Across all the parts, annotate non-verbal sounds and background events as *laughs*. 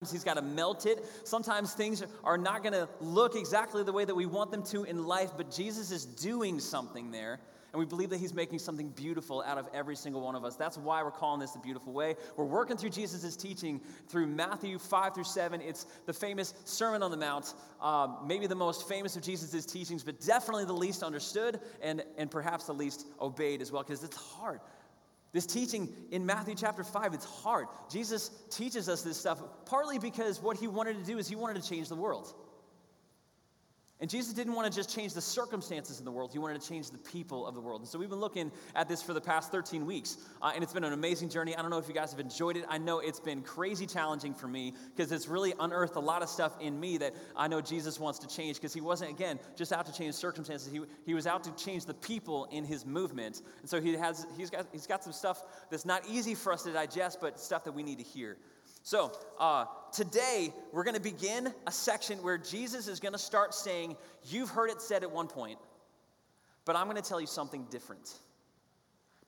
He's got to melt it. Sometimes things are not going to look exactly the way that we want them to in life, but Jesus is doing something there. And we believe that he's making something beautiful out of every single one of us. That's why we're calling this the beautiful way. We're working through Jesus' teaching through Matthew 5 through 7. It's the famous Sermon on the Mount, uh, maybe the most famous of Jesus' teachings, but definitely the least understood and, and perhaps the least obeyed as well, because it's hard. This teaching in Matthew chapter 5, it's hard. Jesus teaches us this stuff partly because what he wanted to do is he wanted to change the world. And Jesus didn't want to just change the circumstances in the world, he wanted to change the people of the world. And so we've been looking at this for the past 13 weeks, uh, and it's been an amazing journey. I don't know if you guys have enjoyed it. I know it's been crazy challenging for me because it's really unearthed a lot of stuff in me that I know Jesus wants to change because he wasn't, again, just out to change circumstances. He, he was out to change the people in his movement. And so he has, he's, got, he's got some stuff that's not easy for us to digest, but stuff that we need to hear. So, uh, today we're going to begin a section where Jesus is going to start saying, You've heard it said at one point, but I'm going to tell you something different.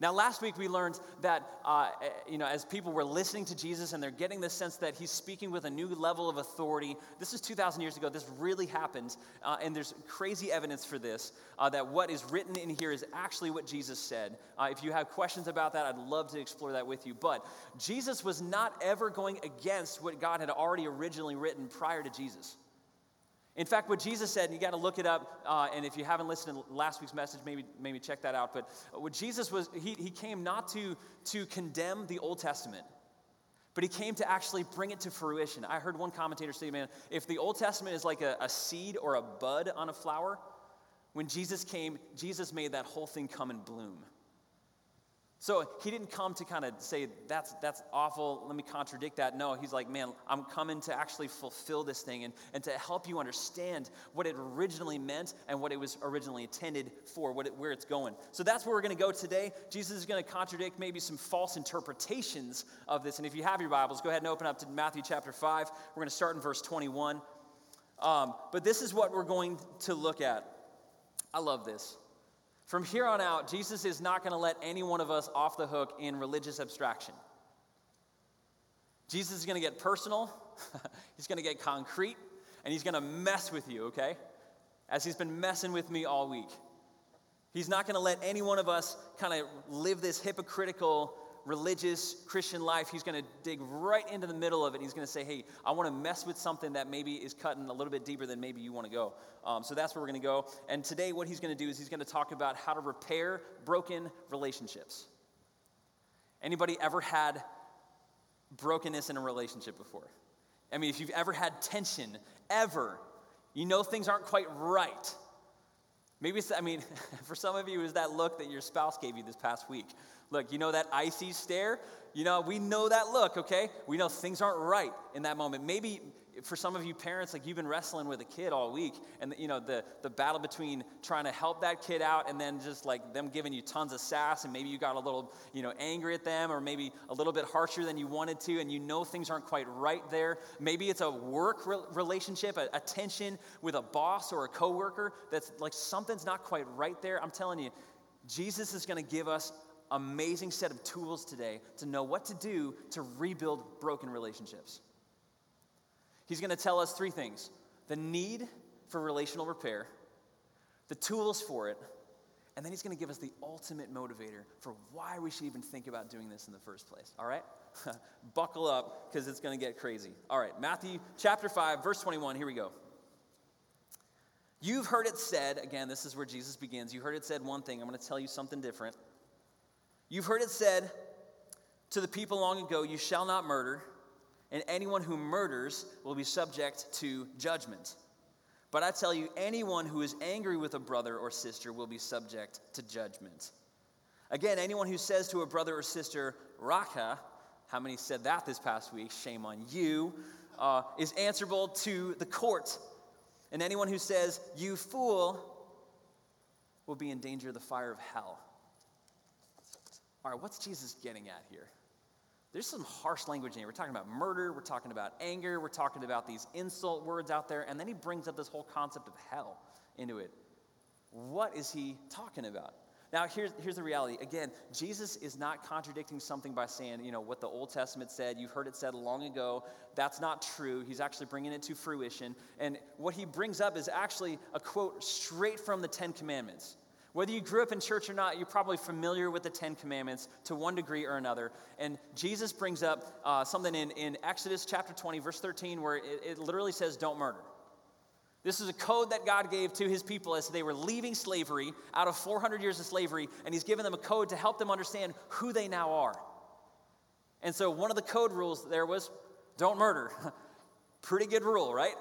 Now, last week we learned that, uh, eh, you know, as people were listening to Jesus and they're getting the sense that he's speaking with a new level of authority. This is 2,000 years ago. This really happened. Uh, and there's crazy evidence for this uh, that what is written in here is actually what Jesus said. Uh, if you have questions about that, I'd love to explore that with you. But Jesus was not ever going against what God had already originally written prior to Jesus. In fact, what Jesus said, and you got to look it up, uh, and if you haven't listened to last week's message, maybe, maybe check that out. But what Jesus was, he, he came not to, to condemn the Old Testament, but he came to actually bring it to fruition. I heard one commentator say, man, if the Old Testament is like a, a seed or a bud on a flower, when Jesus came, Jesus made that whole thing come and bloom. So he didn't come to kind of say, that's, that's awful, let me contradict that. No, he's like, man, I'm coming to actually fulfill this thing and, and to help you understand what it originally meant and what it was originally intended for, what it, where it's going. So that's where we're going to go today. Jesus is going to contradict maybe some false interpretations of this. And if you have your Bibles, go ahead and open up to Matthew chapter 5. We're going to start in verse 21. Um, but this is what we're going to look at. I love this. From here on out, Jesus is not going to let any one of us off the hook in religious abstraction. Jesus is going to get personal, *laughs* he's going to get concrete, and he's going to mess with you, okay? As he's been messing with me all week. He's not going to let any one of us kind of live this hypocritical religious Christian life, he's going to dig right into the middle of it. He's going to say, hey, I want to mess with something that maybe is cutting a little bit deeper than maybe you want to go. Um, so that's where we're going to go. And today, what he's going to do is he's going to talk about how to repair broken relationships. Anybody ever had brokenness in a relationship before? I mean, if you've ever had tension, ever, you know things aren't quite right. Maybe I mean, *laughs* for some of you, it was that look that your spouse gave you this past week. Look, you know that icy stare? You know, we know that look, okay? We know things aren't right in that moment. Maybe for some of you parents, like you've been wrestling with a kid all week, and you know, the, the battle between trying to help that kid out and then just like them giving you tons of sass, and maybe you got a little, you know, angry at them, or maybe a little bit harsher than you wanted to, and you know things aren't quite right there. Maybe it's a work re- relationship, a, a tension with a boss or a coworker that's like something's not quite right there. I'm telling you, Jesus is going to give us amazing set of tools today to know what to do to rebuild broken relationships. He's going to tell us three things the need for relational repair, the tools for it, and then he's going to give us the ultimate motivator for why we should even think about doing this in the first place. All right? *laughs* Buckle up because it's going to get crazy. All right, Matthew chapter 5, verse 21. Here we go. You've heard it said, again, this is where Jesus begins. You heard it said one thing. I'm going to tell you something different. You've heard it said to the people long ago, You shall not murder, and anyone who murders will be subject to judgment. But I tell you, anyone who is angry with a brother or sister will be subject to judgment. Again, anyone who says to a brother or sister, Raca, how many said that this past week? Shame on you, uh, is answerable to the court. And anyone who says, You fool, will be in danger of the fire of hell. All right, what's Jesus getting at here? There's some harsh language in here. We're talking about murder, we're talking about anger, we're talking about these insult words out there, and then he brings up this whole concept of hell into it. What is he talking about? Now, here's, here's the reality. Again, Jesus is not contradicting something by saying, you know, what the Old Testament said. You've heard it said long ago. That's not true. He's actually bringing it to fruition. And what he brings up is actually a quote straight from the Ten Commandments. Whether you grew up in church or not, you're probably familiar with the Ten Commandments to one degree or another. And Jesus brings up uh, something in, in Exodus chapter 20, verse 13, where it, it literally says, Don't murder. This is a code that God gave to his people as they were leaving slavery out of 400 years of slavery, and he's given them a code to help them understand who they now are. And so, one of the code rules there was don't murder. *laughs* Pretty good rule, right?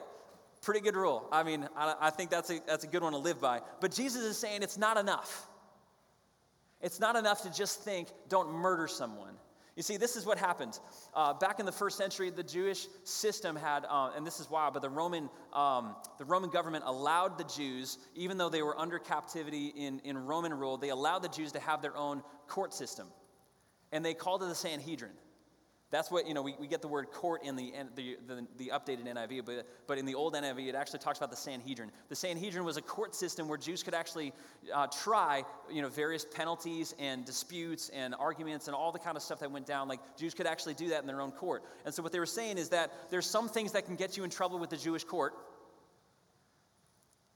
Pretty good rule. I mean, I, I think that's a, that's a good one to live by. But Jesus is saying it's not enough. It's not enough to just think, don't murder someone. You see, this is what happened. Uh, back in the first century, the Jewish system had, uh, and this is wild, but the Roman, um, the Roman government allowed the Jews, even though they were under captivity in, in Roman rule, they allowed the Jews to have their own court system. And they called it the Sanhedrin. That's what, you know, we, we get the word court in the, the, the, the, updated NIV, but, but in the old NIV, it actually talks about the Sanhedrin. The Sanhedrin was a court system where Jews could actually uh, try, you know, various penalties and disputes and arguments and all the kind of stuff that went down. Like, Jews could actually do that in their own court. And so what they were saying is that there's some things that can get you in trouble with the Jewish court,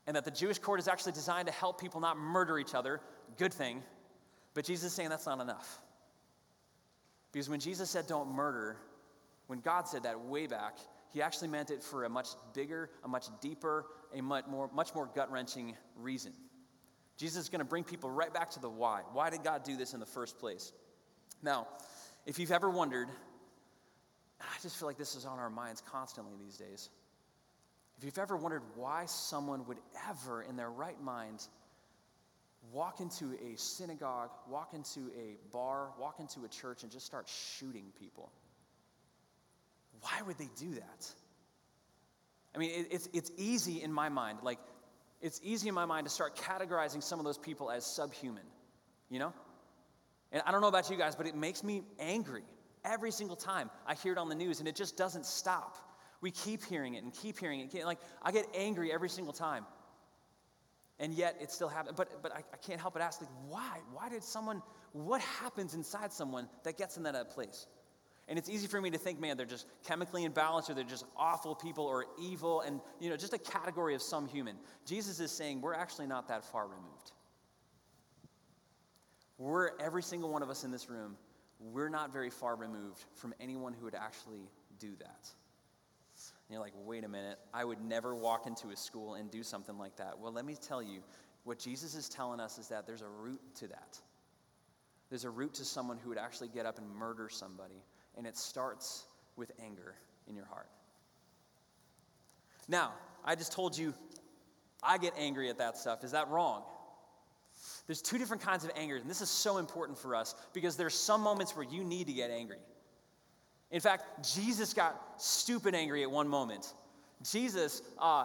and that the Jewish court is actually designed to help people not murder each other. Good thing. But Jesus is saying that's not enough. Because when Jesus said don't murder, when God said that way back, he actually meant it for a much bigger, a much deeper, a much more, much more gut wrenching reason. Jesus is going to bring people right back to the why. Why did God do this in the first place? Now, if you've ever wondered, I just feel like this is on our minds constantly these days. If you've ever wondered why someone would ever, in their right mind, walk into a synagogue, walk into a bar, walk into a church, and just start shooting people. Why would they do that? I mean, it, it's, it's easy in my mind, like, it's easy in my mind to start categorizing some of those people as subhuman, you know? And I don't know about you guys, but it makes me angry every single time I hear it on the news, and it just doesn't stop. We keep hearing it and keep hearing it. Like, I get angry every single time. And yet it still happens. But, but I, I, can't help but ask, like, why? Why did someone, what happens inside someone that gets in that place? And it's easy for me to think, man, they're just chemically imbalanced or they're just awful people or evil and, you know, just a category of some human. Jesus is saying we're actually not that far removed. We're, every single one of us in this room, we're not very far removed from anyone who would actually do that. And you're like, wait a minute, I would never walk into a school and do something like that. Well, let me tell you, what Jesus is telling us is that there's a root to that. There's a root to someone who would actually get up and murder somebody, and it starts with anger in your heart. Now, I just told you I get angry at that stuff. Is that wrong? There's two different kinds of anger, and this is so important for us because there's some moments where you need to get angry. In fact, Jesus got stupid angry at one moment. Jesus, uh,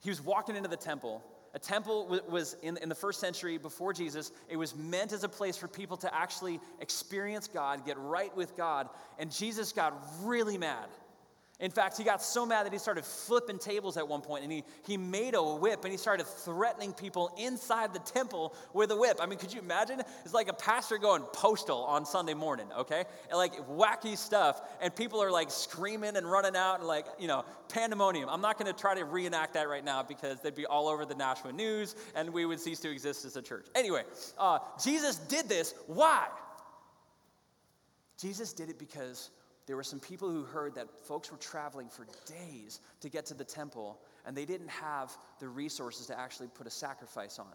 he was walking into the temple. A temple was in, in the first century before Jesus, it was meant as a place for people to actually experience God, get right with God. And Jesus got really mad. In fact, he got so mad that he started flipping tables at one point and he, he made a whip and he started threatening people inside the temple with a whip. I mean, could you imagine? It's like a pastor going postal on Sunday morning, okay? And like wacky stuff. And people are like screaming and running out and like, you know, pandemonium. I'm not going to try to reenact that right now because they'd be all over the Nashua news and we would cease to exist as a church. Anyway, uh, Jesus did this. Why? Jesus did it because there were some people who heard that folks were traveling for days to get to the temple, and they didn't have the resources to actually put a sacrifice on.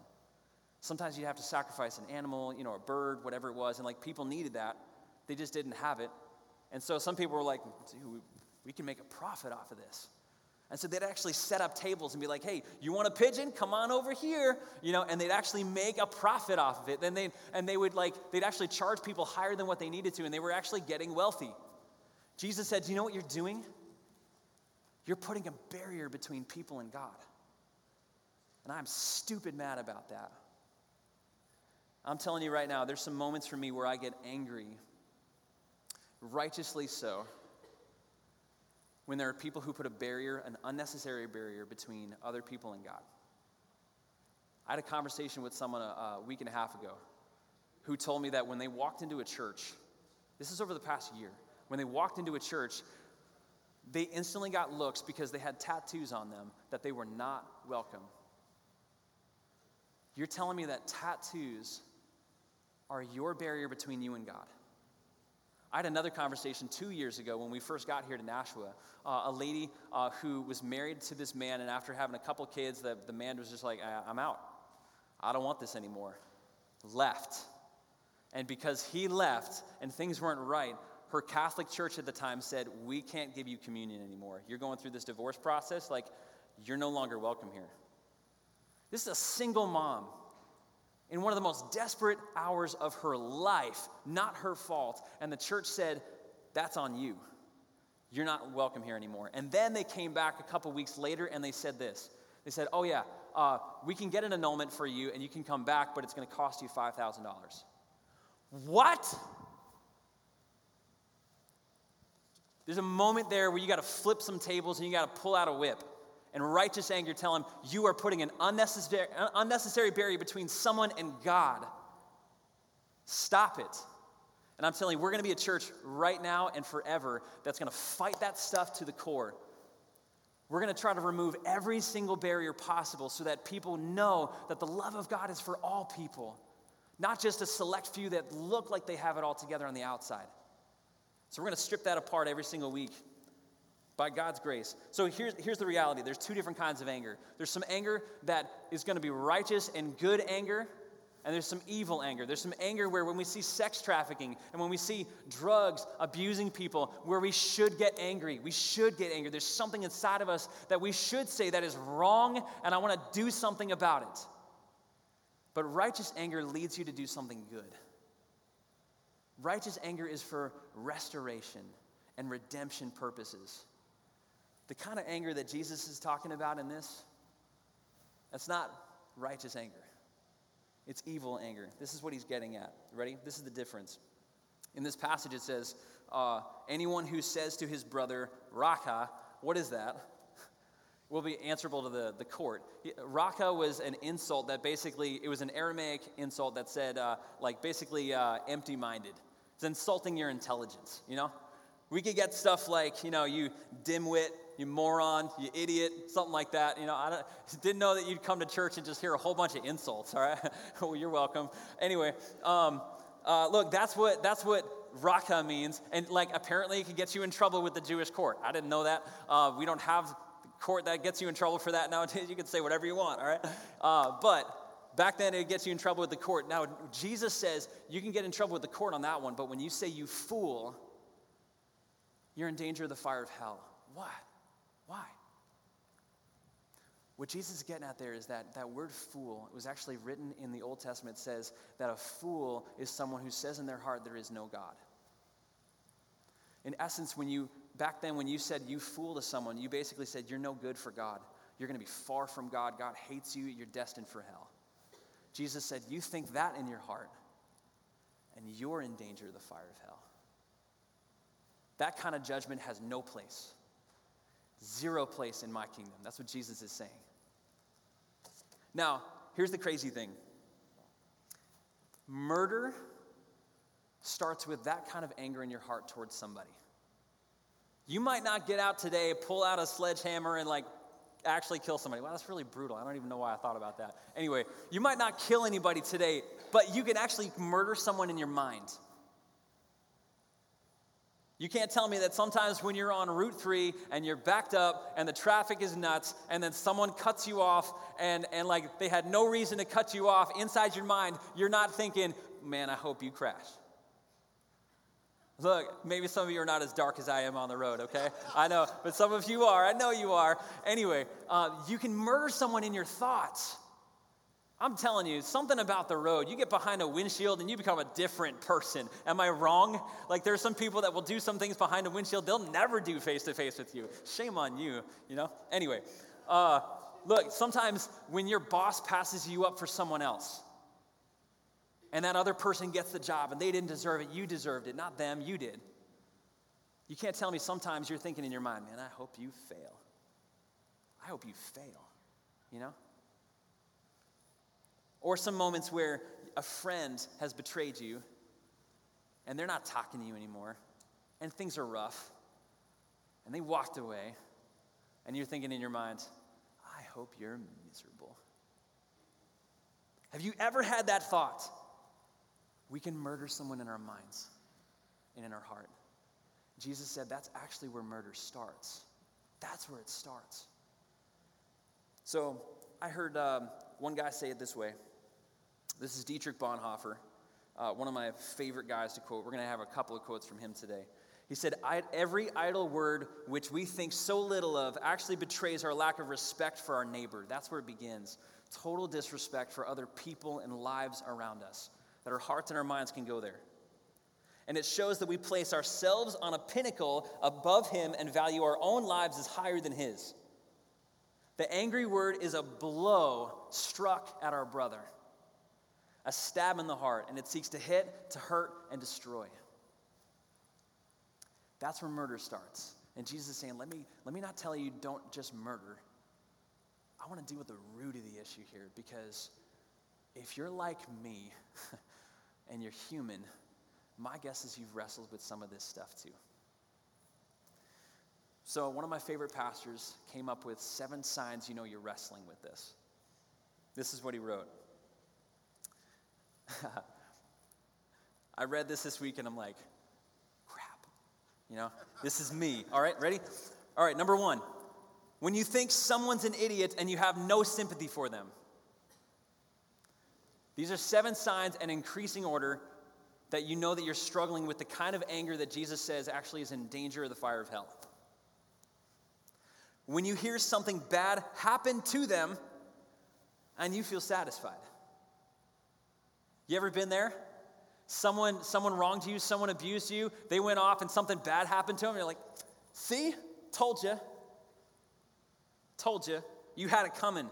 Sometimes you'd have to sacrifice an animal, you know, a bird, whatever it was, and like people needed that. They just didn't have it. And so some people were like, we can make a profit off of this. And so they'd actually set up tables and be like, hey, you want a pigeon? Come on over here. You know, and they'd actually make a profit off of it. Then they and they would like, they'd actually charge people higher than what they needed to, and they were actually getting wealthy. Jesus said, Do you know what you're doing? You're putting a barrier between people and God. And I'm stupid mad about that. I'm telling you right now, there's some moments for me where I get angry, righteously so, when there are people who put a barrier, an unnecessary barrier, between other people and God. I had a conversation with someone a, a week and a half ago who told me that when they walked into a church, this is over the past year, when they walked into a church, they instantly got looks because they had tattoos on them that they were not welcome. You're telling me that tattoos are your barrier between you and God? I had another conversation two years ago when we first got here to Nashua. Uh, a lady uh, who was married to this man, and after having a couple kids, the, the man was just like, I'm out. I don't want this anymore. Left. And because he left and things weren't right, her Catholic church at the time said, We can't give you communion anymore. You're going through this divorce process. Like, you're no longer welcome here. This is a single mom in one of the most desperate hours of her life, not her fault. And the church said, That's on you. You're not welcome here anymore. And then they came back a couple weeks later and they said this They said, Oh, yeah, uh, we can get an annulment for you and you can come back, but it's going to cost you $5,000. What? There's a moment there where you got to flip some tables and you got to pull out a whip and righteous anger tell him, You are putting an unnecessary, uh, unnecessary barrier between someone and God. Stop it. And I'm telling you, we're going to be a church right now and forever that's going to fight that stuff to the core. We're going to try to remove every single barrier possible so that people know that the love of God is for all people, not just a select few that look like they have it all together on the outside. So we're going to strip that apart every single week by God's grace. So here's, here's the reality there's two different kinds of anger. There's some anger that is going to be righteous and good anger, and there's some evil anger. There's some anger where when we see sex trafficking and when we see drugs abusing people, where we should get angry. We should get angry. There's something inside of us that we should say that is wrong, and I want to do something about it. But righteous anger leads you to do something good. Righteous anger is for restoration and redemption purposes. The kind of anger that Jesus is talking about in this, that's not righteous anger. It's evil anger. This is what he's getting at. Ready? This is the difference. In this passage, it says, uh, anyone who says to his brother, Raca, what is that? *laughs* will be answerable to the, the court. Raca was an insult that basically, it was an Aramaic insult that said, uh, like, basically uh, empty minded. It's insulting your intelligence, you know? We could get stuff like, you know, you dimwit, you moron, you idiot, something like that. You know, I didn't know that you'd come to church and just hear a whole bunch of insults. All right, *laughs* well, you're welcome. Anyway, um, uh, look, that's what that's what Raca means, and like apparently it can get you in trouble with the Jewish court. I didn't know that. Uh, we don't have court that gets you in trouble for that nowadays. *laughs* You can say whatever you want. All right, uh, but. Back then, it gets you in trouble with the court. Now, Jesus says you can get in trouble with the court on that one, but when you say you fool, you're in danger of the fire of hell. What? Why? What Jesus is getting at there is that that word fool, it was actually written in the Old Testament, says that a fool is someone who says in their heart there is no God. In essence, when you, back then, when you said you fool to someone, you basically said you're no good for God. You're going to be far from God. God hates you. You're destined for hell. Jesus said, You think that in your heart, and you're in danger of the fire of hell. That kind of judgment has no place. Zero place in my kingdom. That's what Jesus is saying. Now, here's the crazy thing murder starts with that kind of anger in your heart towards somebody. You might not get out today, pull out a sledgehammer, and like actually kill somebody. Well, that's really brutal. I don't even know why I thought about that. Anyway, you might not kill anybody today, but you can actually murder someone in your mind. You can't tell me that sometimes when you're on Route 3 and you're backed up and the traffic is nuts and then someone cuts you off and, and like they had no reason to cut you off, inside your mind, you're not thinking, man, I hope you crash. Look, maybe some of you are not as dark as I am on the road, okay? I know, but some of you are. I know you are. Anyway, uh, you can murder someone in your thoughts. I'm telling you, something about the road. You get behind a windshield and you become a different person. Am I wrong? Like, there's some people that will do some things behind a windshield they'll never do face to face with you. Shame on you, you know? Anyway, uh, look, sometimes when your boss passes you up for someone else, and that other person gets the job and they didn't deserve it, you deserved it, not them, you did. You can't tell me sometimes you're thinking in your mind, man, I hope you fail. I hope you fail, you know? Or some moments where a friend has betrayed you and they're not talking to you anymore and things are rough and they walked away and you're thinking in your mind, I hope you're miserable. Have you ever had that thought? We can murder someone in our minds and in our heart. Jesus said that's actually where murder starts. That's where it starts. So I heard um, one guy say it this way. This is Dietrich Bonhoeffer, uh, one of my favorite guys to quote. We're going to have a couple of quotes from him today. He said, Every idle word which we think so little of actually betrays our lack of respect for our neighbor. That's where it begins. Total disrespect for other people and lives around us, that our hearts and our minds can go there. And it shows that we place ourselves on a pinnacle above Him and value our own lives as higher than His. The angry word is a blow struck at our brother, a stab in the heart, and it seeks to hit, to hurt, and destroy. That's where murder starts. And Jesus is saying, let me, let me not tell you don't just murder. I want to deal with the root of the issue here because if you're like me *laughs* and you're human, my guess is you've wrestled with some of this stuff too. So, one of my favorite pastors came up with seven signs you know you're wrestling with this. This is what he wrote. *laughs* I read this this week and I'm like, crap. you know, this is me. All right, ready? All right, number one, when you think someone's an idiot and you have no sympathy for them. These are seven signs and increasing order that you know that you're struggling with the kind of anger that Jesus says actually is in danger of the fire of hell. When you hear something bad happen to them and you feel satisfied. You ever been there? someone someone wronged you, someone abused you, they went off and something bad happened to them, you're like, see, told you. Told you. You had it coming.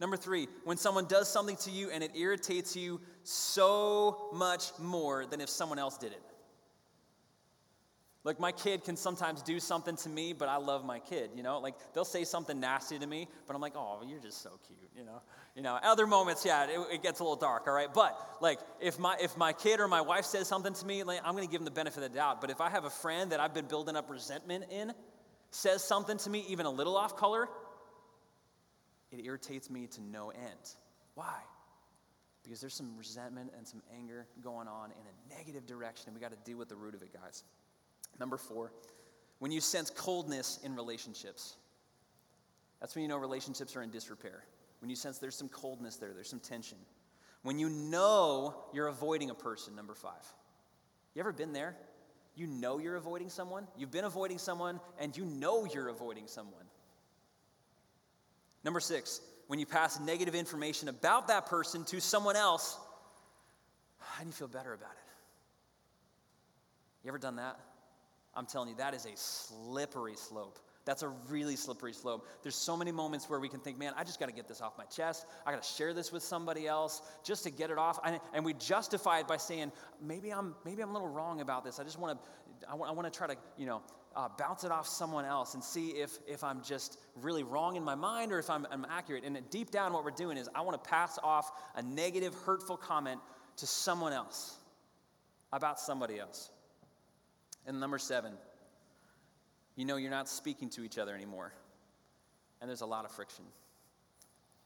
Number three, when someone does something to you and it irritates you so much more than if someone else did it. Like my kid can sometimes do something to me, but I love my kid, you know? Like they'll say something nasty to me, but I'm like, oh, you're just so cute, you know? You know, other moments, yeah, it, it gets a little dark, all right? But like if my if my kid or my wife says something to me, like, I'm gonna give them the benefit of the doubt. But if I have a friend that I've been building up resentment in, says something to me, even a little off color, it irritates me to no end. Why? Because there's some resentment and some anger going on in a negative direction, and we got to deal with the root of it, guys. Number four, when you sense coldness in relationships, that's when you know relationships are in disrepair. When you sense there's some coldness there, there's some tension. When you know you're avoiding a person, number five. You ever been there? You know you're avoiding someone? You've been avoiding someone, and you know you're avoiding someone. Number six, when you pass negative information about that person to someone else, and you feel better about it. You ever done that? I'm telling you, that is a slippery slope. That's a really slippery slope. There's so many moments where we can think, man, I just got to get this off my chest. I got to share this with somebody else just to get it off. And, we justify it by saying, maybe I'm, maybe I'm a little wrong about this. I just want to, I want to try to, you know, uh, bounce it off someone else and see if, if I'm just really wrong in my mind or if I'm, I'm accurate. And deep down, what we're doing is I want to pass off a negative, hurtful comment to someone else about somebody else. And number seven, you know you're not speaking to each other anymore. And there's a lot of friction.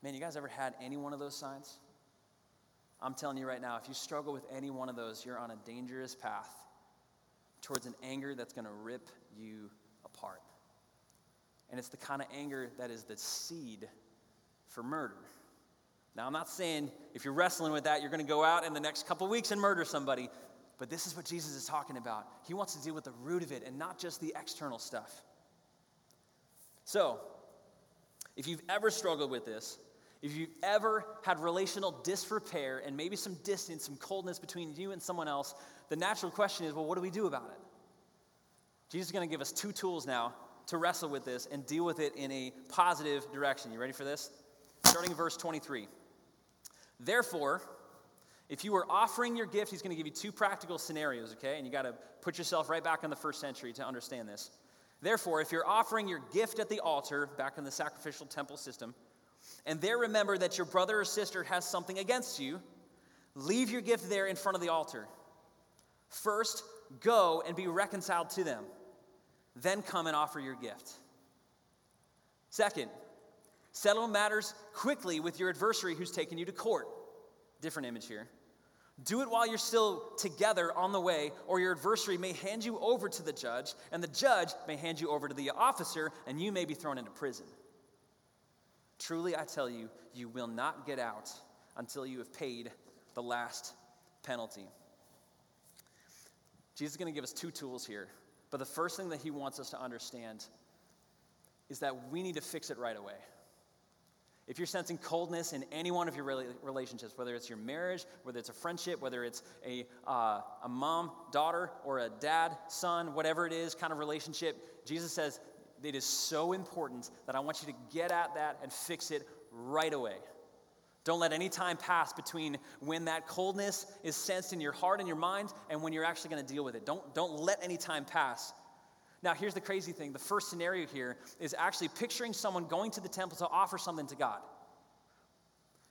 Man, you guys ever had any one of those signs? I'm telling you right now, if you struggle with any one of those, you're on a dangerous path towards an anger that's going to rip you apart. And it's the kind of anger that is the seed for murder. Now, I'm not saying if you're wrestling with that, you're going to go out in the next couple weeks and murder somebody. But this is what Jesus is talking about. He wants to deal with the root of it and not just the external stuff. So, if you've ever struggled with this, if you've ever had relational disrepair and maybe some distance, some coldness between you and someone else, the natural question is well, what do we do about it? Jesus is going to give us two tools now to wrestle with this and deal with it in a positive direction. You ready for this? Starting verse 23. Therefore, if you were offering your gift, he's going to give you two practical scenarios, okay? And you got to put yourself right back in the first century to understand this. Therefore, if you're offering your gift at the altar, back in the sacrificial temple system, and there remember that your brother or sister has something against you, leave your gift there in front of the altar. First, go and be reconciled to them. Then come and offer your gift. Second, settle matters quickly with your adversary who's taken you to court. Different image here. Do it while you're still together on the way, or your adversary may hand you over to the judge, and the judge may hand you over to the officer, and you may be thrown into prison. Truly, I tell you, you will not get out until you have paid the last penalty. Jesus is going to give us two tools here. But the first thing that he wants us to understand is that we need to fix it right away. If you're sensing coldness in any one of your relationships, whether it's your marriage, whether it's a friendship, whether it's a, uh, a mom, daughter, or a dad, son, whatever it is, kind of relationship, Jesus says it is so important that I want you to get at that and fix it right away. Don't let any time pass between when that coldness is sensed in your heart and your mind and when you're actually going to deal with it. Don't, don't let any time pass. Now, here's the crazy thing the first scenario here is actually picturing someone going to the temple to offer something to God.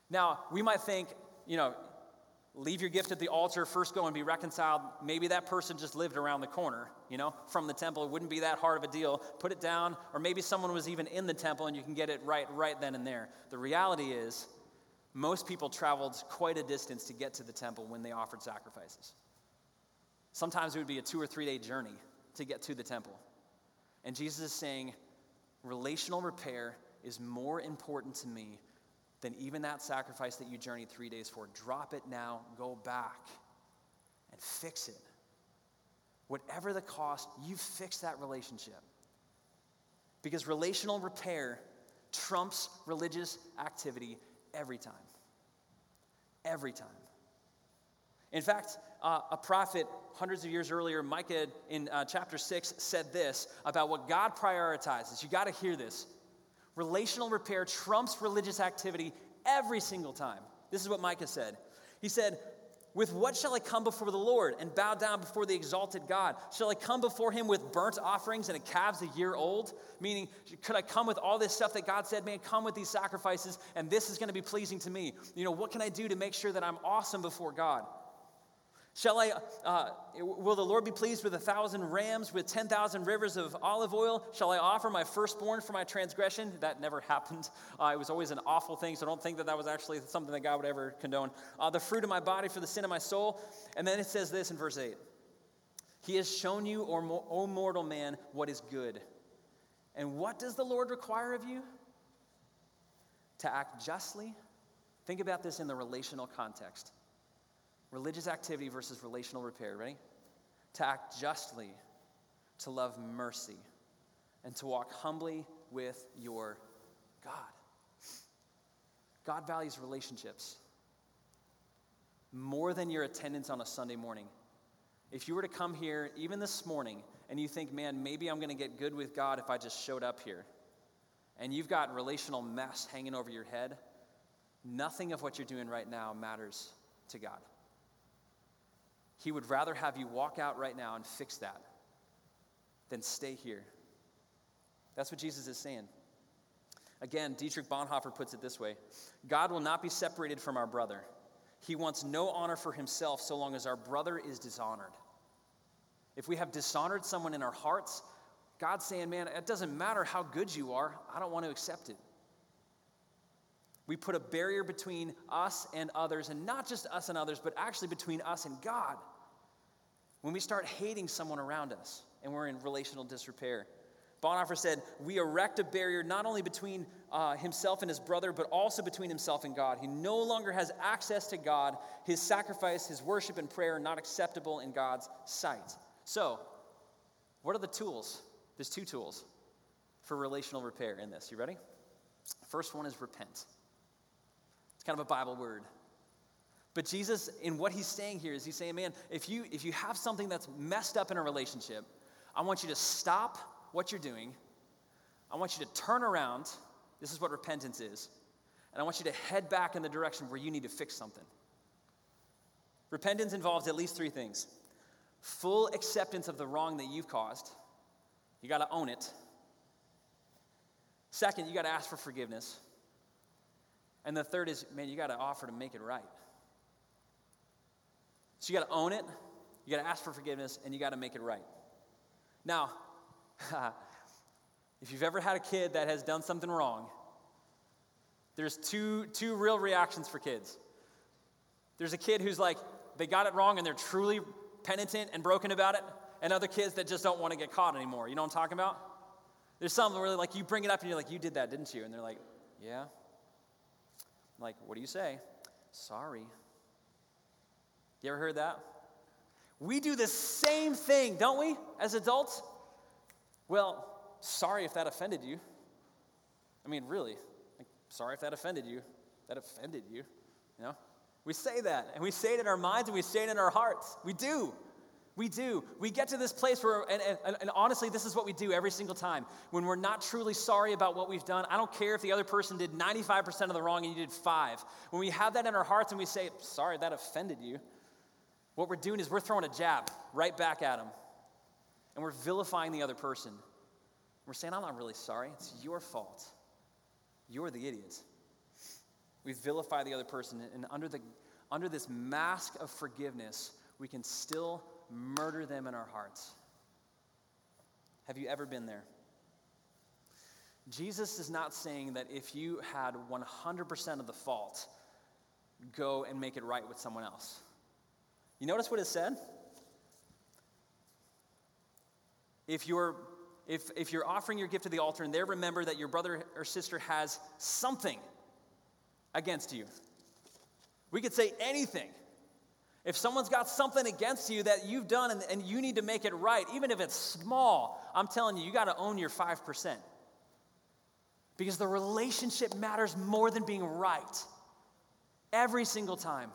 Now, we might think, you know, leave your gift at the altar, first go and be reconciled. Maybe that person just lived around the corner, you know, from the temple. It wouldn't be that hard of a deal. Put it down, or maybe someone was even in the temple and you can get it right right then and there. The reality is, most people traveled quite a distance to get to the temple when they offered sacrifices. Sometimes it would be a two or three day journey to get to the temple. And Jesus is saying, relational repair is more important to me than even that sacrifice that you journeyed three days for. Drop it now, go back, and fix it. Whatever the cost, you fix that relationship. Because relational repair trumps religious activity every time. Every time. In fact, uh, a prophet hundreds of years earlier, Micah in uh, chapter 6, said this about what God prioritizes. You got to hear this. Relational repair trumps religious activity every single time. This is what Micah said. He said, with what shall I come before the Lord and bow down before the exalted God? Shall I come before him with burnt offerings and a calves a year old? Meaning, could I come with all this stuff that God said, man, come with these sacrifices and this is going to be pleasing to me? You know, what can I do to make sure that I'm awesome before God? Shall I, uh, will the Lord be pleased with a thousand rams, with 10,000 rivers of olive oil? Shall I offer my firstborn for my transgression? That never *laughs* happened. Uh, it was always an awful thing, so don't think that that was actually something that God would ever condone. Uh, the fruit of my body for the sin of my soul. And then it says this in verse 8 He has shown you, O mortal man, what is good. And what does the Lord require of you? To act justly. Think about this in the relational context Religious activity versus relational repair. Ready? To act justly, to love mercy, and to walk humbly with your God. God values relationships more than your attendance on a Sunday morning. If you were to come here, even this morning, and you think, man, maybe I'm going to get good with God if I just showed up here, and you've got relational mess hanging over your head, nothing of what you're doing right now matters to God. He would rather have you walk out right now and fix that than stay here. That's what Jesus is saying. Again, Dietrich Bonhoeffer puts it this way God will not be separated from our brother. He wants no honor for himself so long as our brother is dishonored. If we have dishonored someone in our hearts, God's saying, man, it doesn't matter how good you are, I don't want to accept it. We put a barrier between us and others, and not just us and others, but actually between us and God. When we start hating someone around us and we're in relational disrepair. Bonhoeffer said, We erect a barrier not only between uh, himself and his brother, but also between himself and God. He no longer has access to God. His sacrifice, his worship, and prayer are not acceptable in God's sight. So, what are the tools? There's two tools for relational repair in this. You ready? First one is repent. It's kind of a Bible word. But Jesus, in what he's saying here, is he's saying, man, if you if you have something that's messed up in a relationship, I want you to stop what you're doing. I want you to turn around. This is what repentance is. And I want you to head back in the direction where you need to fix something. Repentance involves at least three things full acceptance of the wrong that you've caused, you got to own it. Second, you got to ask for forgiveness. And the third is, man, you got to offer to make it right. So you got to own it, you got to ask for forgiveness, and you got to make it right. Now, *laughs* if you've ever had a kid that has done something wrong, there's two, two real reactions for kids. There's a kid who's like, they got it wrong and they're truly penitent and broken about it, and other kids that just don't want to get caught anymore. You know what I'm talking about? There's some where like you bring it up and you're like, you did that, didn't you? And they're like, yeah. Like, what do you say? Sorry. You ever heard that? We do the same thing, don't we, as adults? Well, sorry if that offended you. I mean, really, like, sorry if that offended you. That offended you, you know? We say that, and we say it in our minds, and we say it in our hearts. We do. We do. We get to this place where, and, and, and, honestly, this is what we do every single time. When we're not truly sorry about what we've done, I don't care if the other person did 95% of the wrong and you did five. When we have that in our hearts and we say, sorry, that offended you, what we're doing is we're throwing a jab right back at them. And we're vilifying the other person. We're saying, I'm not really sorry. It's your fault. You're the idiot. We vilify the other person. And under, the, under this mask of forgiveness, we can still murder them in our hearts. Have you ever been there? Jesus is not saying that if you had 100% of the fault, go and make it right with someone else. You notice what it said? If you're if, if you're offering your gift to the altar and there remember that your brother or sister has something against you. We could say anything. If someone's got something against you that you've done and, and you need to make it right, even if it's small, I'm telling you, you got to own your 5%. Because the relationship matters more than being right. Every single time.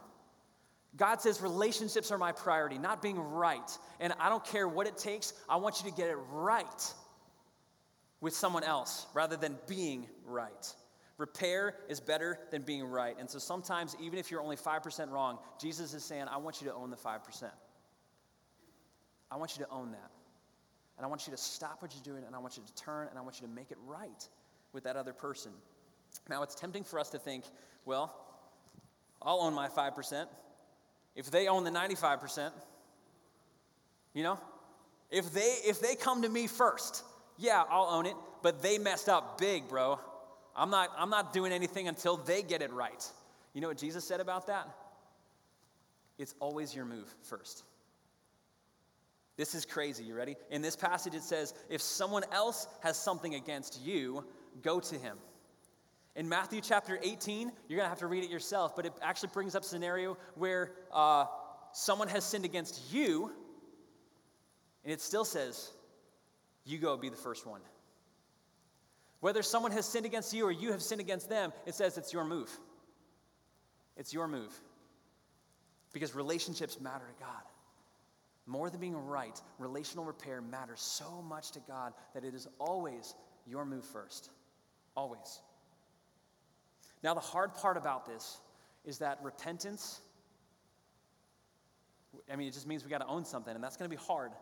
God says relationships are my priority, not being right. And I don't care what it takes, I want you to get it right with someone else rather than being right. Repair is better than being right. And so sometimes, even if you're only 5% wrong, Jesus is saying, I want you to own the 5%. I want you to own that. And I want you to stop what you're doing, and I want you to turn, and I want you to make it right with that other person. Now, it's tempting for us to think, well, I'll own my 5%. If they own the 95%, you know, if they if they come to me first, yeah, I'll own it, but they messed up big, bro. I'm not I'm not doing anything until they get it right. You know what Jesus said about that? It's always your move first. This is crazy. You ready? In this passage, it says, if someone else has something against you, go to him. In Matthew chapter 18, you're going to have to read it yourself, but it actually brings up scenario where uh, someone has sinned against you, and it still says, you go be the first one. Whether someone has sinned against you or you have sinned against them, it says it's your move. It's your move. Because relationships matter to God. More than being right, relational repair matters so much to God that it is always your move first. Always. Now, the hard part about this is that repentance, I mean, it just means we got to own something, and that's going to be hard.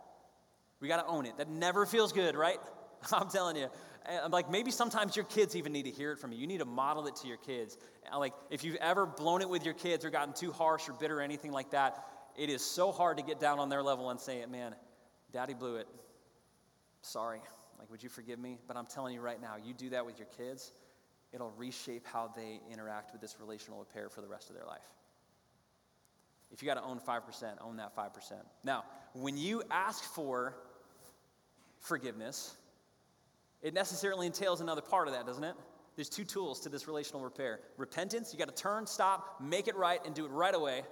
We got to own it. That never feels good, right? *laughs* I'm telling you. I'm like, maybe sometimes your kids even need to hear it from you. You need to model it to your kids. Like, if you've ever blown it with your kids or gotten too harsh or bitter or anything like that, it is so hard to get down on their level and say, man, daddy blew it. Sorry. Like, would you forgive me? But I'm telling you right now, you do that with your kids, it'll reshape how they interact with this relational repair for the rest of their life. If you got to own 5%, own that 5%. Now, when you ask for forgiveness, it necessarily entails another part of that, doesn't it? There's two tools to this relational repair repentance, you got to turn, stop, make it right, and do it right away.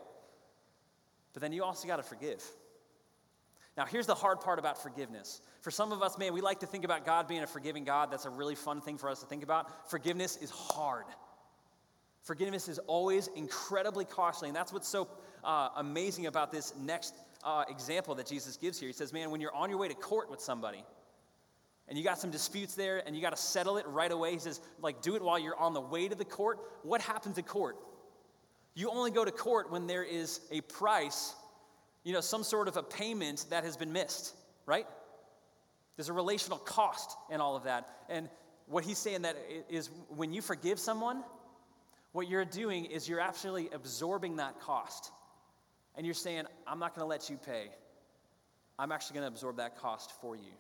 But then you also got to forgive. Now, here's the hard part about forgiveness. For some of us, man, we like to think about God being a forgiving God. That's a really fun thing for us to think about. Forgiveness is hard. Forgiveness is always incredibly costly. And that's what's so uh, amazing about this next uh, example that Jesus gives here. He says, man, when you're on your way to court with somebody, and you got some disputes there and you got to settle it right away. He says, like, do it while you're on the way to the court. What happens at court? You only go to court when there is a price you know, some sort of a payment that has been missed, right? There's a relational cost in all of that. And what he's saying that is when you forgive someone, what you're doing is you're actually absorbing that cost. And you're saying, I'm not going to let you pay. I'm actually going to absorb that cost for you.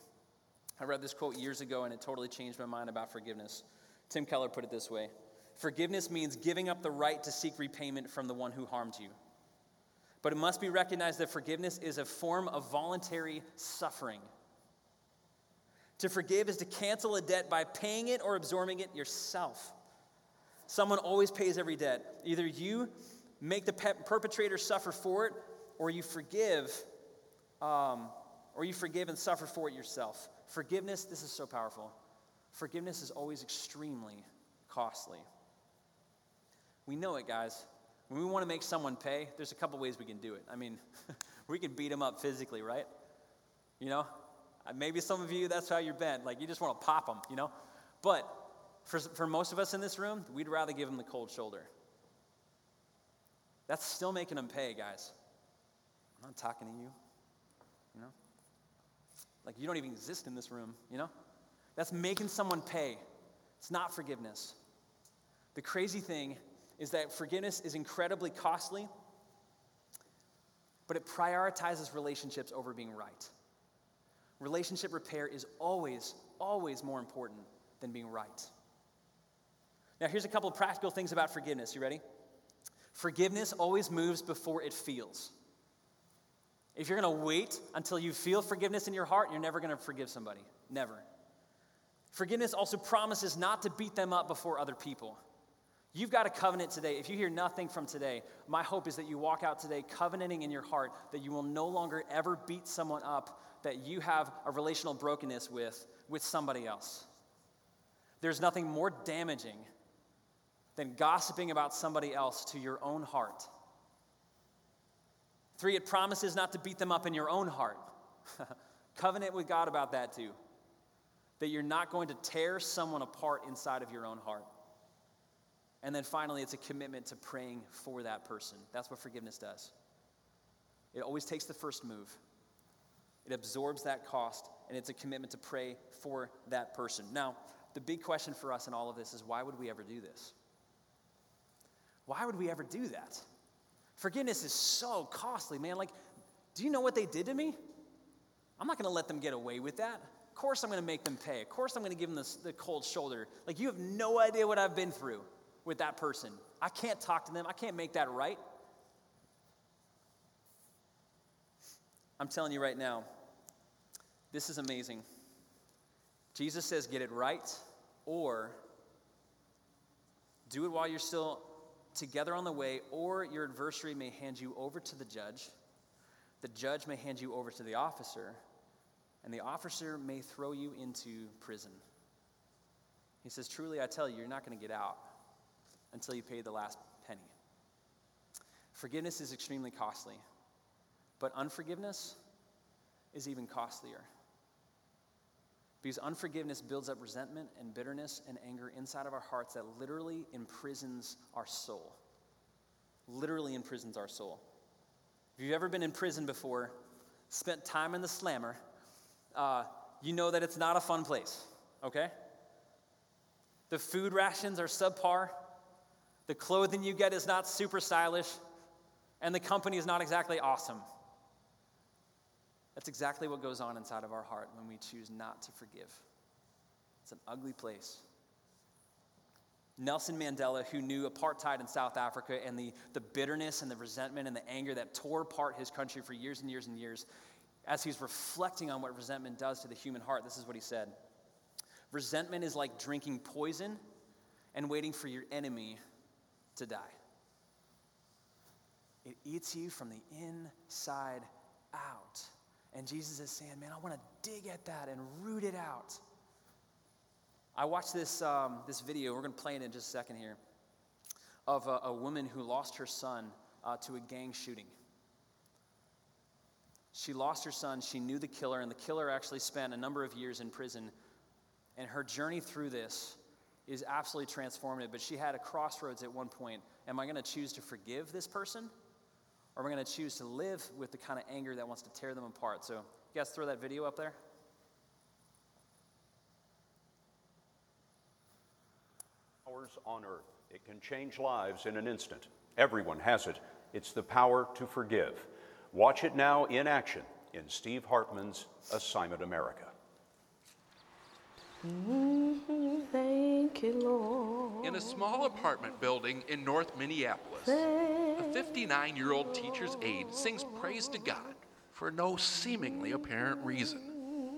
I read this quote years ago and it totally changed my mind about forgiveness. Tim Keller put it this way Forgiveness means giving up the right to seek repayment from the one who harmed you. But it must be recognized that forgiveness is a form of voluntary suffering. To forgive is to cancel a debt by paying it or absorbing it yourself. Someone always pays every debt. Either you make the perpetrator suffer for it, or you forgive, um, or you forgive and suffer for it yourself. Forgiveness, this is so powerful. Forgiveness is always extremely costly. We know it, guys. When we want to make someone pay, there's a couple ways we can do it. I mean, *laughs* we can beat them up physically, right? You know, uh, maybe some of you, that's how you're bent. Like, you just want to pop them, you know? But for, for most of us in this room, we'd rather give them the cold shoulder. That's still making them pay, guys. I'm not talking to you? Like, you don't even exist in this room, you know? That's making someone pay. It's not forgiveness. The crazy thing is that forgiveness is incredibly costly, but it prioritizes relationships over being right. Relationship repair is always, always more important than being right. Now, here's a couple of practical things about forgiveness. You ready? Forgiveness always moves before it feels. If you're going to wait until you feel forgiveness in your heart, you're never going to forgive somebody. Never. Forgiveness also promises not to beat them up before other people. You've got a covenant today. If you hear nothing from today, my hope is that you walk out today covenanting in your heart that you will no longer ever beat someone up that you have a relational brokenness with with somebody else. There's nothing more damaging than gossiping about somebody else to your own heart. Three, it promises not to beat them up in your own heart. *laughs* Covenant with God about that too that you're not going to tear someone apart inside of your own heart. And then finally, it's a commitment to praying for that person. That's what forgiveness does. It always takes the first move, it absorbs that cost, and it's a commitment to pray for that person. Now, the big question for us in all of this is why would we ever do this? Why would we ever do that? Forgiveness is so costly, man. Like, do you know what they did to me? I'm not going to let them get away with that. Of course, I'm going to make them pay. Of course, I'm going to give them the, the cold shoulder. Like, you have no idea what I've been through with that person. I can't talk to them, I can't make that right. I'm telling you right now, this is amazing. Jesus says, get it right, or do it while you're still together on the way, or your adversary may hand you over to the judge. The judge may hand you over to the officer, and the officer may throw you into prison. He says, Truly, I tell you, you're not going to get out until you pay the last penny. Forgiveness is extremely costly, but unforgiveness is even costlier. Because unforgiveness builds up resentment and bitterness and anger inside of our hearts that literally imprisons our soul. Literally imprisons our soul. If you've ever been in prison before, spent time in the slammer, uh, you know that it's not a fun place, okay? The food rations are subpar, the clothing you get is not super stylish, and the company is not exactly awesome. That's exactly what goes on inside of our heart when we choose not to forgive. It's an ugly place. Nelson Mandela, who knew apartheid in South Africa and the, the bitterness and the resentment and the anger that tore apart his country for years and years and years, as he's reflecting on what resentment does to the human heart, this is what he said Resentment is like drinking poison and waiting for your enemy to die. It eats you from the inside out. And Jesus is saying, Man, I want to dig at that and root it out. I watched this, um, this video, we're going to play it in just a second here, of a, a woman who lost her son uh, to a gang shooting. She lost her son. She knew the killer, and the killer actually spent a number of years in prison. And her journey through this is absolutely transformative. But she had a crossroads at one point. Am I going to choose to forgive this person? Or I going to choose to live with the kind of anger that wants to tear them apart? So, you guys throw that video up there. powers on earth. It can change lives in an instant. Everyone has it. It's the power to forgive. Watch it now in action in Steve Hartman's Assignment America. Mm-hmm. Thank you, Lord. In a small apartment building in North Minneapolis, a 59 year old teacher's aide sings praise to God for no seemingly apparent reason.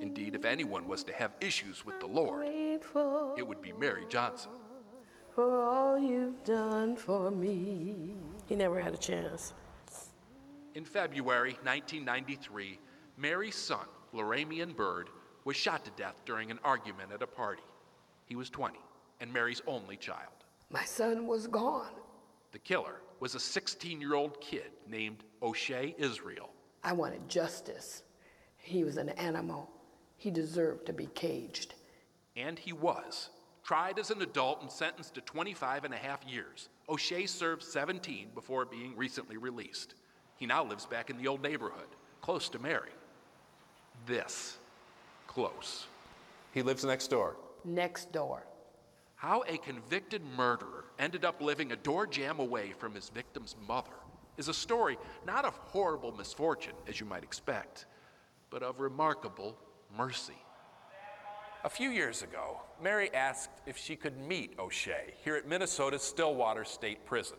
Indeed, if anyone was to have issues with the Lord, it would be Mary Johnson. For all you've done for me. He never had a chance. In February 1993, Mary's son, Laramiun Byrd, was shot to death during an argument at a party. He was 20 and Mary's only child. My son was gone. The killer was a 16 year old kid named O'Shea Israel. I wanted justice. He was an animal. He deserved to be caged. And he was. Tried as an adult and sentenced to 25 and a half years. O'Shea served 17 before being recently released. He now lives back in the old neighborhood, close to Mary. This close. He lives next door. Next door. How a convicted murderer ended up living a door jam away from his victim's mother is a story not of horrible misfortune, as you might expect, but of remarkable mercy. A few years ago, Mary asked if she could meet O'Shea here at Minnesota's Stillwater State Prison.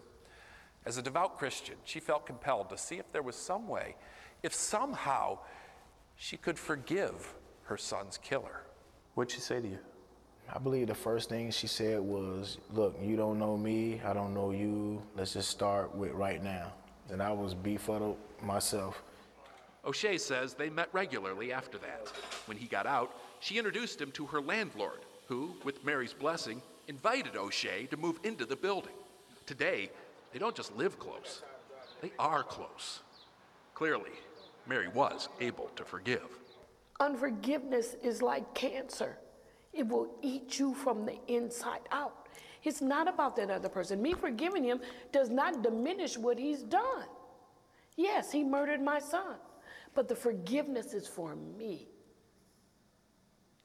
As a devout Christian, she felt compelled to see if there was some way, if somehow she could forgive her son's killer. What'd she say to you? I believe the first thing she said was, Look, you don't know me, I don't know you. Let's just start with right now. And I was befuddled myself. O'Shea says they met regularly after that. When he got out, she introduced him to her landlord, who, with Mary's blessing, invited O'Shea to move into the building. Today, they don't just live close, they are close. Clearly, Mary was able to forgive. Unforgiveness is like cancer, it will eat you from the inside out. It's not about that other person. Me forgiving him does not diminish what he's done. Yes, he murdered my son, but the forgiveness is for me.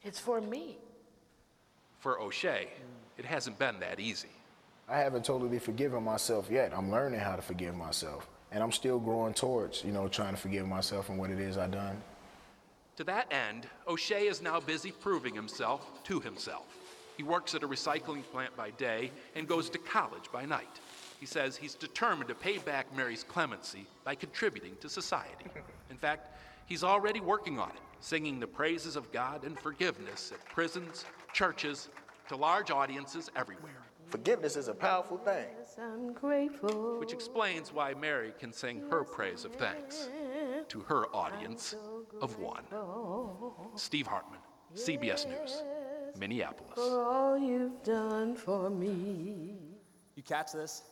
It's for me. For O'Shea, it hasn't been that easy. I haven't totally forgiven myself yet. I'm learning how to forgive myself. And I'm still growing towards, you know, trying to forgive myself and what it is I've done. To that end, O'Shea is now busy proving himself to himself. He works at a recycling plant by day and goes to college by night. He says he's determined to pay back Mary's clemency by contributing to society. In fact, he's already working on it, singing the praises of God and forgiveness at prisons, churches, to large audiences everywhere. Forgiveness is a powerful thing. I'm grateful. Which explains why Mary can sing her praise of thanks to her audience of one. Steve Hartman, CBS News, Minneapolis. For all you've done for me. You catch this?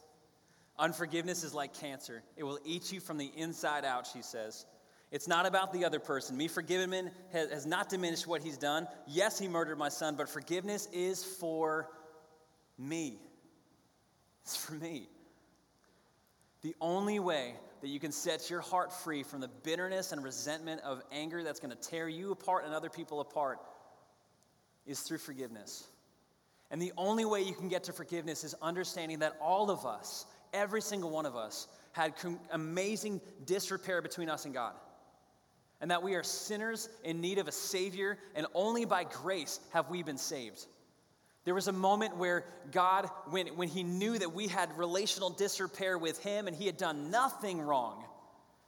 Unforgiveness is like cancer. It will eat you from the inside out, she says. It's not about the other person. Me forgiving him has, has not diminished what he's done. Yes, he murdered my son, but forgiveness is for me. It's for me. The only way that you can set your heart free from the bitterness and resentment of anger that's going to tear you apart and other people apart is through forgiveness. And the only way you can get to forgiveness is understanding that all of us, every single one of us, had amazing disrepair between us and God. And that we are sinners in need of a Savior, and only by grace have we been saved. There was a moment where God, when, when He knew that we had relational disrepair with Him and He had done nothing wrong,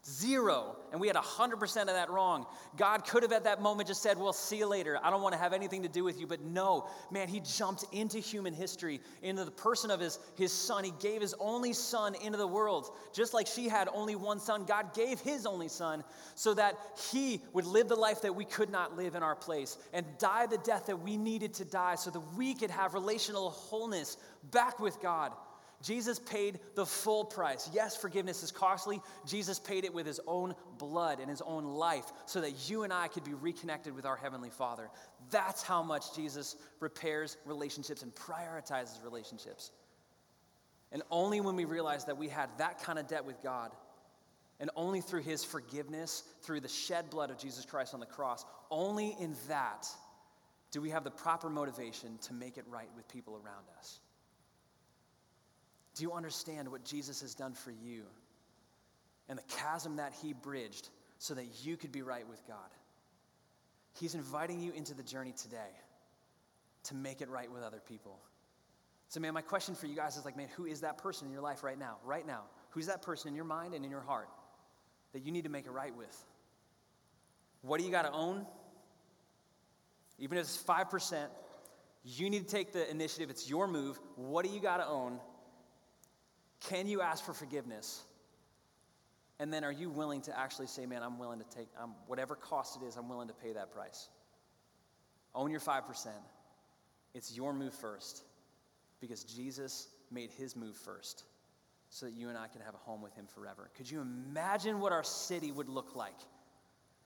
Zero. And we had 100% of that wrong. God could have at that moment just said, Well, see you later. I don't want to have anything to do with you. But no, man, he jumped into human history, into the person of his, his son. He gave his only son into the world. Just like she had only one son, God gave his only son so that he would live the life that we could not live in our place and die the death that we needed to die so that we could have relational wholeness back with God. Jesus paid the full price. Yes, forgiveness is costly. Jesus paid it with his own blood and his own life so that you and I could be reconnected with our Heavenly Father. That's how much Jesus repairs relationships and prioritizes relationships. And only when we realize that we had that kind of debt with God, and only through his forgiveness, through the shed blood of Jesus Christ on the cross, only in that do we have the proper motivation to make it right with people around us. Do you understand what Jesus has done for you and the chasm that he bridged so that you could be right with God? He's inviting you into the journey today to make it right with other people. So, man, my question for you guys is like, man, who is that person in your life right now? Right now. Who's that person in your mind and in your heart that you need to make it right with? What do you got to own? Even if it's 5%, you need to take the initiative. It's your move. What do you got to own? Can you ask for forgiveness? And then are you willing to actually say, man, I'm willing to take, whatever cost it is, I'm willing to pay that price? Own your 5%. It's your move first because Jesus made his move first so that you and I can have a home with him forever. Could you imagine what our city would look like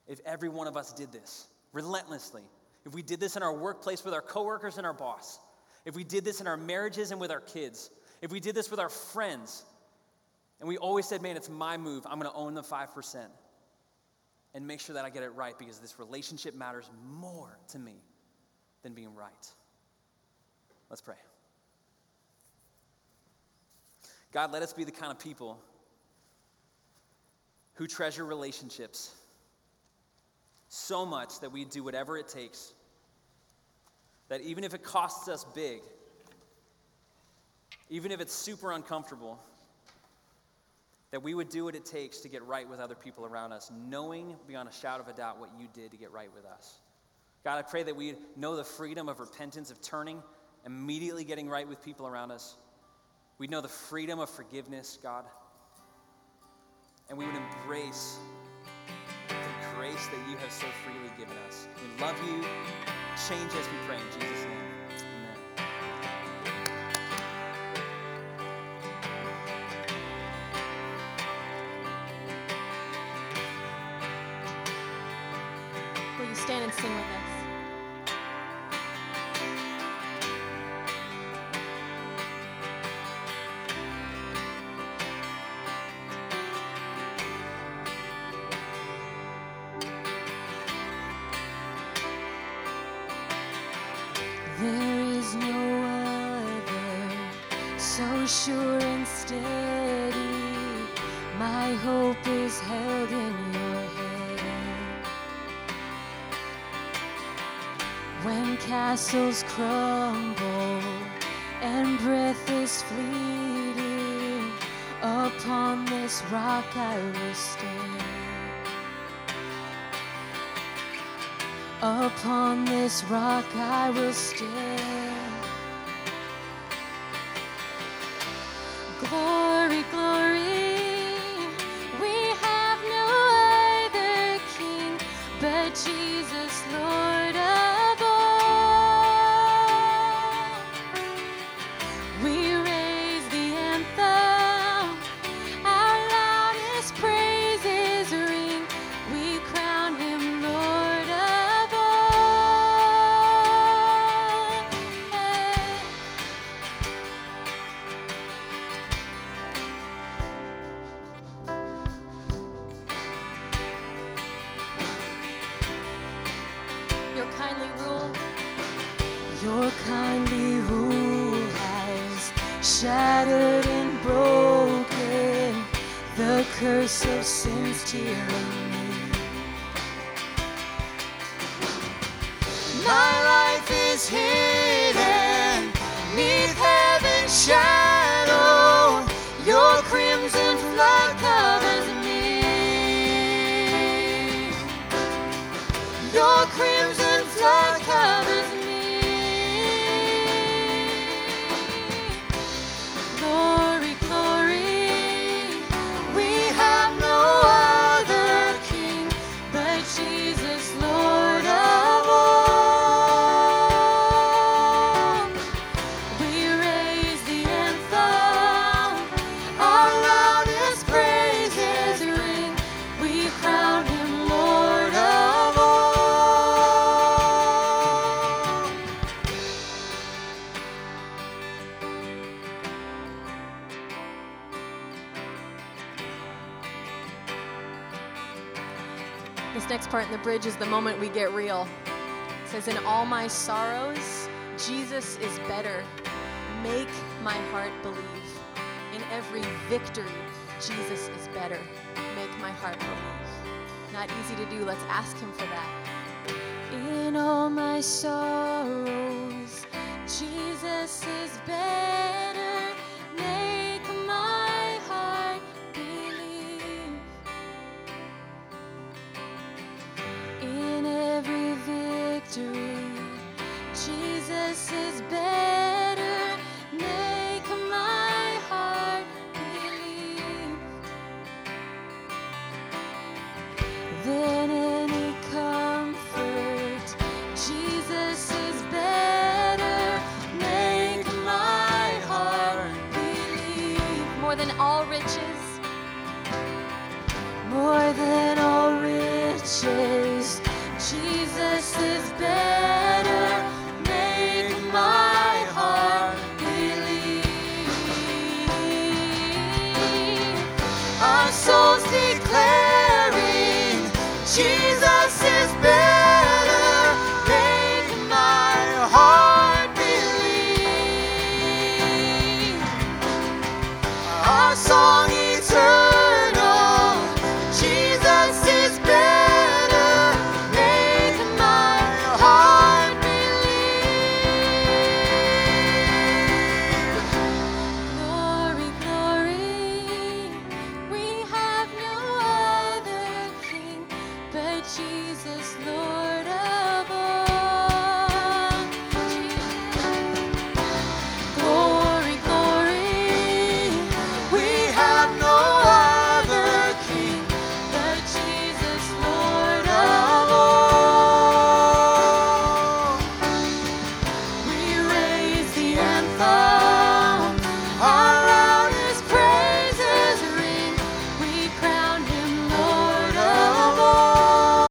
if every one of us did this relentlessly? If we did this in our workplace with our coworkers and our boss, if we did this in our marriages and with our kids, if we did this with our friends, and we always said, man, it's my move, I'm gonna own the 5% and make sure that I get it right because this relationship matters more to me than being right. Let's pray. God, let us be the kind of people who treasure relationships so much that we do whatever it takes, that even if it costs us big, even if it's super uncomfortable, that we would do what it takes to get right with other people around us, knowing beyond a shadow of a doubt what you did to get right with us. God, I pray that we know the freedom of repentance, of turning, immediately getting right with people around us. We'd know the freedom of forgiveness, God. And we would embrace the grace that you have so freely given us. We love you. Change us, we pray in Jesus' name. Stand and sing with us. Castles crumble and breath is fleeting, upon this rock I will stand. Upon this rock I will stand. Glory, glory, we have no other king but Jesus, Lord bridge is the moment we get real. It says, In all my sorrows, Jesus is better. Make my heart believe. In every victory, Jesus is better. Make my heart believe. Not easy to do. Let's ask Him for that. In all my sorrows,